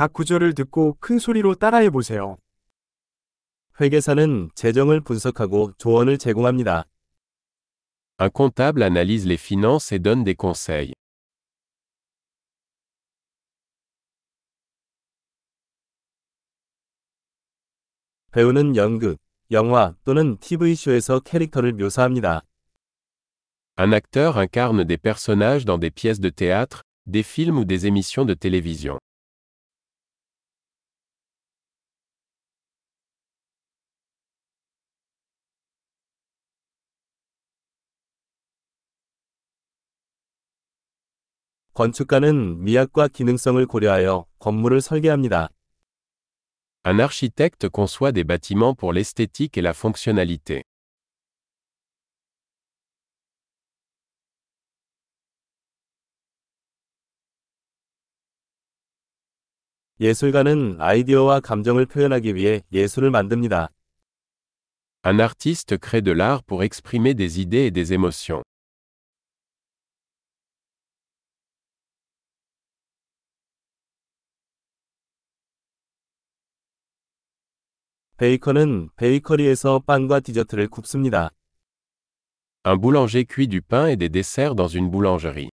각 구절을 듣고 큰 소리로 따라해 보세요. 회계사는 재정을 분석하고 조언을 제공합니다. Un comptable analyse les finances et donne des conseils. 배우는 연극, 영화 또는 TV쇼에서 캐릭터를 묘사합니다. Un acteur incarne des personnages dans des pièces de théâtre, des films ou des émissions de télévision. 건축가는 미학과 기능성을 고려하여 건물을 설계합니다. Un architecte conçoit des bâtiments pour l'esthétique et la fonctionnalité. 예술가는 아이디어와 감정을 표현하기 위해 예술을 만듭니다. Un artiste crée de l'art pour exprimer des idées et des émotions. 베이커는 베이커리에서 빵과 디저트를 굽습니다. Un boulanger cuit du pain et des desserts dans une boulangerie.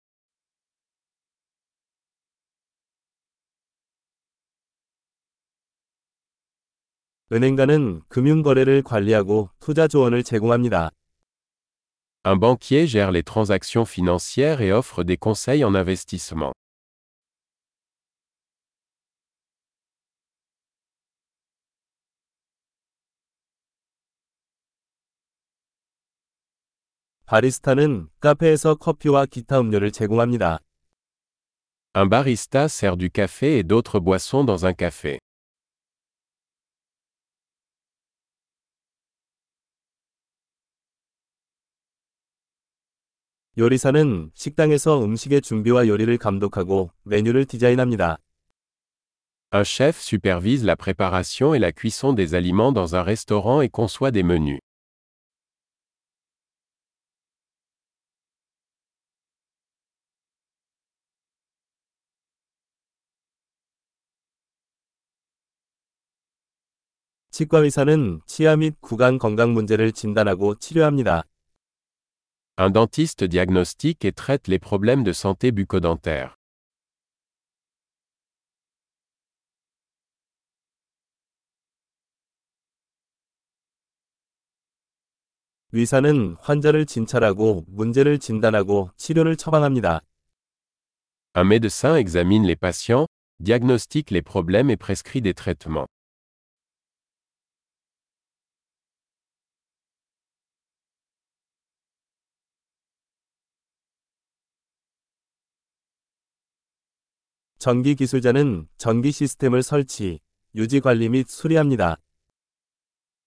은행가는 금융 거래를 관리하고 투자 조언을 제공합니다. Un banquier gère les transactions financières et offre des conseils en investissement. 바리스타는 카페에서 커피와 기타 음료를 제공합니다. Un barista sert du café et d'autres boissons dans un café. 요리사는 식당에서 음식의 준비와 요리를 감독하고 메뉴를 디자인합니다. Un chef supervise la préparation et la cuisson des aliments dans un restaurant et conçoit des menus. 치과 의사는 치아 및 구강 건강 문제를 진단하고 치료합니다. Un dentiste diagnostique et traite les problèmes de santé bucco-dentaire. 의사는 환자를 진찰하고 문제를 진단하고 치료를 처방합니다. Un médecin examine les patients, diagnostique les problèmes et prescrit des traitements. 전기 기술자는 전기 시스템을 설치, 유지 관리 및 수리합니다.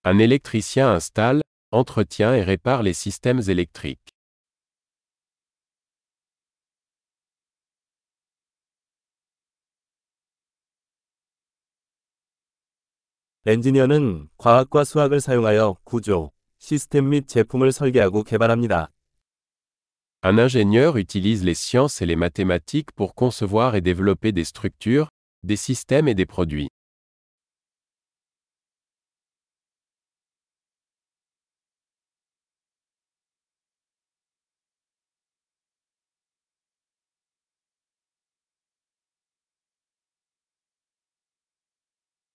Un électricien installe, entretient et répare les systèmes électriques. 엔지니어는 과학과 수학을 사용하여 구조, 시스템 및 제품을 설계하고 개발합니다. Un ingénieur utilise les sciences et les mathématiques pour concevoir et développer des structures, des systèmes et des produits.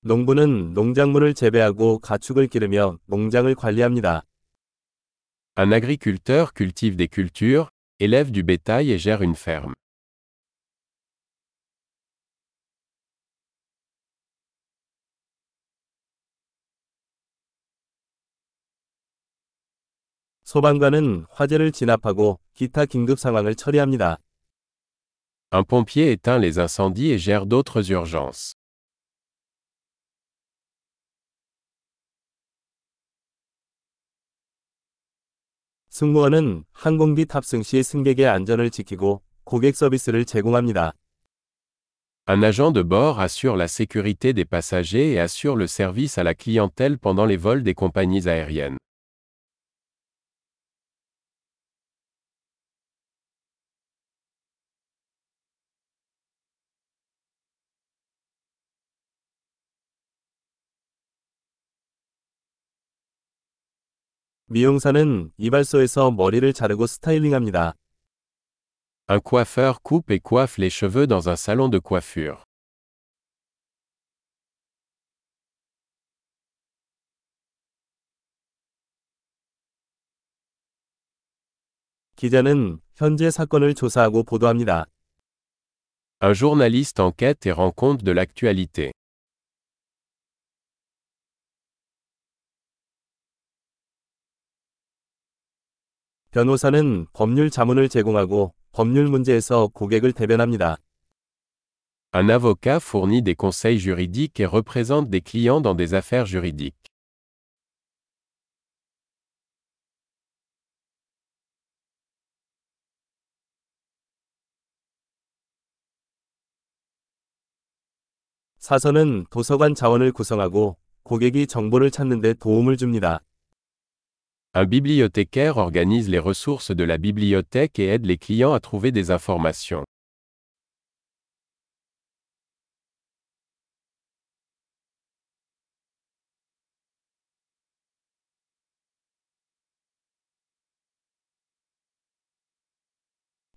농부는 농작물을 재배하고 가축을 기르며 농장을 관리합니다. Un agriculteur cultive des cultures, élève du bétail et gère une ferme. 소방관은 화재를 진압하고 기타 긴급 상황을 처리합니다. Un pompier éteint les incendies et gère d'autres urgences. 승무원은 항공기 탑승 시 승객의 안전을 지키고 고객 서비스를 제공합니다. Un agent de bord assure la sécurité des passagers et assure le service à la clientèle pendant les vols des compagnies aériennes. 미용사는 이발소에서 머리를 자르고 스타일링합니다. Un coiffeur coupe et coiffe les cheveux dans un salon de coiffure. 기자는 현재 사건을 조사하고 보도합니다. Un journaliste enquête et rend compte de l'actualité. 변호사는 법률 자문을 제공하고 법률 문제에서 고객을 대변합니다. Un avocat fournit des conseils juridiques et représente des clients dans des affaires juridiques. 사서는 도서관 자원을 구성하고 고객이 정보를 찾는 데 도움을 줍니다. Un bibliothécaire organise les ressources de la bibliothèque et aide les clients à trouver des informations.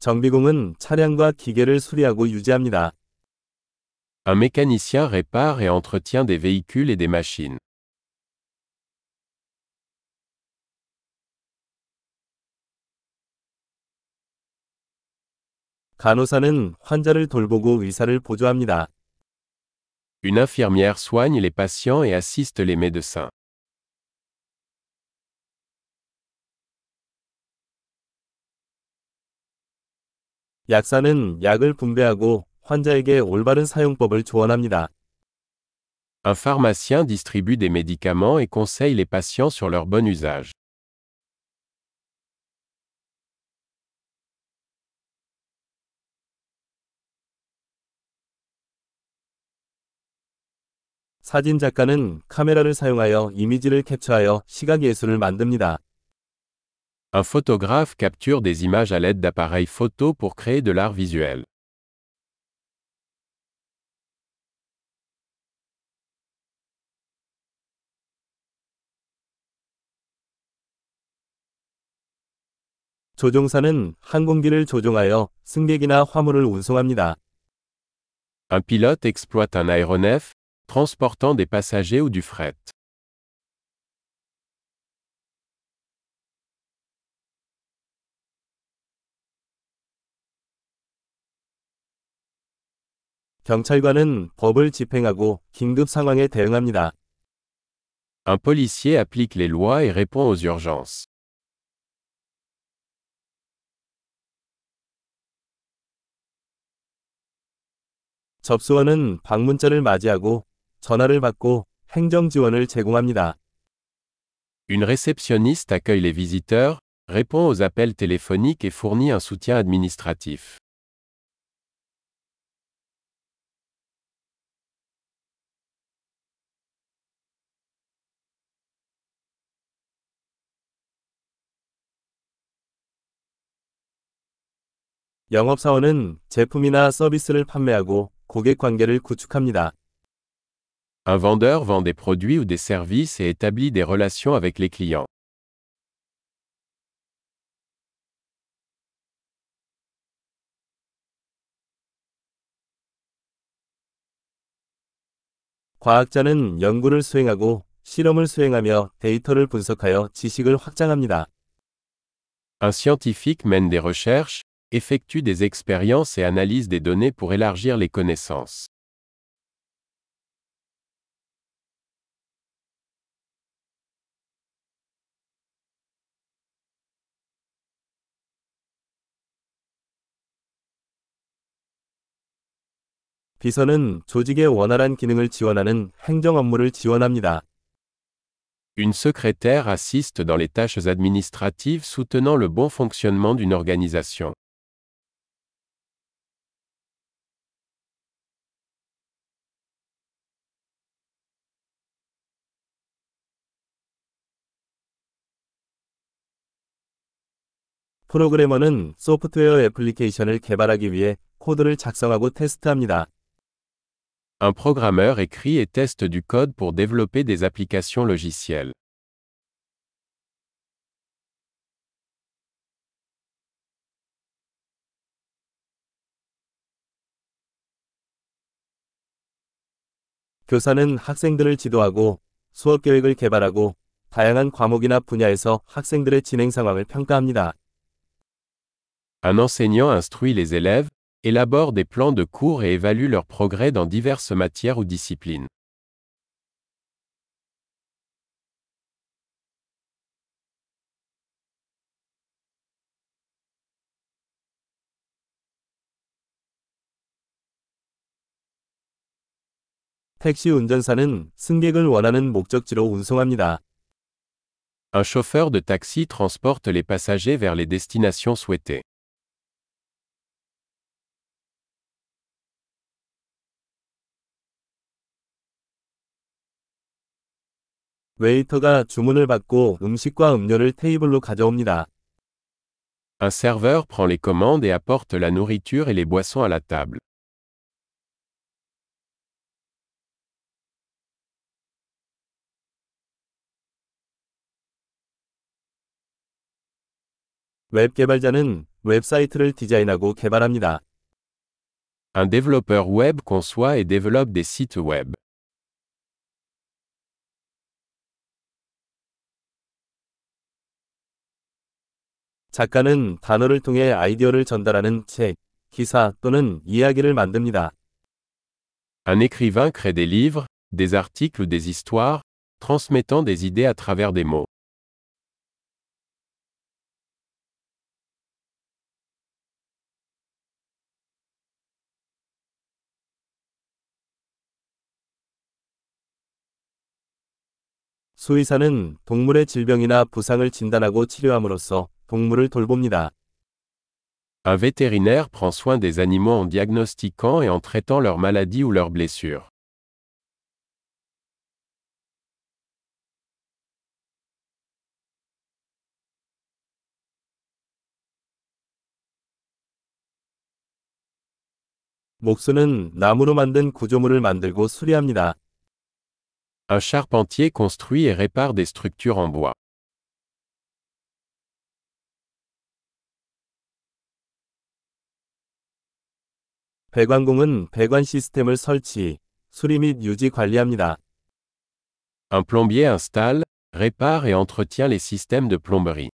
정비공은 차량과 기계를 수리하고 유지합니다. Un mécanicien répare et entretient des véhicules et des machines. 간호사는 환자를 돌보고 의사를 보조합니다. Une infirmière soigne les patients et assiste les médecins. 약사는 약을 분배하고 환자에게 올바른 사용법을 조언합니다. Un pharmacien distribue des médicaments et conseille les patients sur leur bon usage. 사진 작가는 카메라를 사용하여 이미지를 캡처하여 시각 예술을 만듭니다. Un photographe capture des images à l'aide d'appareils photo pour créer de l'art visuel. 조종사는 항공기를 조종하여 승객이나 화물을 운송합니다. Un pilote exploite un aéronef, transportant des passagers ou du fret. 경찰관은 법을 집행하고 긴급 상황에 대응합니다. Un policier applique les lois et répond aux urgences. 접수원은 방문자를 맞이하고 전화를 받고 행정 지원을 제공합니다. Une réceptionniste accueille les visiteurs, répond aux appels téléphoniques et fournit un soutien administratif. 영업사원은 제품이나 서비스를 판매하고 고객 관계를 구축합니다. Un vendeur vend des produits ou des services et établit des relations avec les clients. 과학자는 연구를 수행하고 실험을 수행하며 데이터를 분석하여 지식을 확장합니다. Un scientifique mène des recherches, effectue des expériences et analyse des données pour élargir les connaissances. 비서는 조직의 원활한 기능을 지원하는 행정 업무를 지원합니다. Une secrétaire assiste dans les tâches administratives soutenant le bon fonctionnement d'une organisation. 프로그래머는 소프트웨어 애플리케이션을 개발하기 위해 코드를 작성하고 테스트합니다. Un programmeur écrit et teste du code pour développer des applications logicielles. 교사는 학생들을 지도하고 수업 계획을 개발하고 다양한 과목이나 분야에서 학생들의 진행 상황을 평가합니다. Un enseignant instruit les élèves, élabore des plans de cours et évalue leur progrès dans diverses matières ou disciplines. 택시 운전사는 승객을 원하는 목적지로 운송합니다. Un chauffeur de taxi transporte les passagers vers les destinations souhaitées. 웨이터가 주문을 받고 음식과 음료를 테이블로 가져옵니다. Un serveur prend les commandes et apporte la nourriture et les boissons à la table. 웹 개발자는 웹사이트를 디자인하고 개발합니다. Un développeur web conçoit et développe des sites web. 작가는 단어를 통해 아이디어를 전달하는 책, 기사 또는 이야기를 만듭니다. Un écrivain crée des livres, des articles ou des histoires, transmettant des idées à travers des mots. 수의사는 동물의 질병이나 부상을 진단하고 치료함으로써 동물을 돌봅니다. Un vétérinaire prend soin des animaux en diagnostiquant et en traitant leurs maladies ou leurs blessures. 목수는 나무로 만든 구조물을 만들고 수리합니다. Un charpentier construit et répare des structures en bois. 배관공은 배관 시스템을 설치, 수리 및 유지 관리합니다. Un plombier installe, répare et entretient les systèmes de plomberie.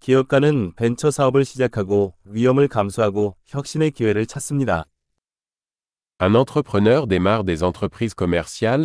기업가는 벤처 사업을 시작하고 위험을 감수하고 혁신의 기회를 찾습니다. Un entrepreneur démarre des entreprises commerciales,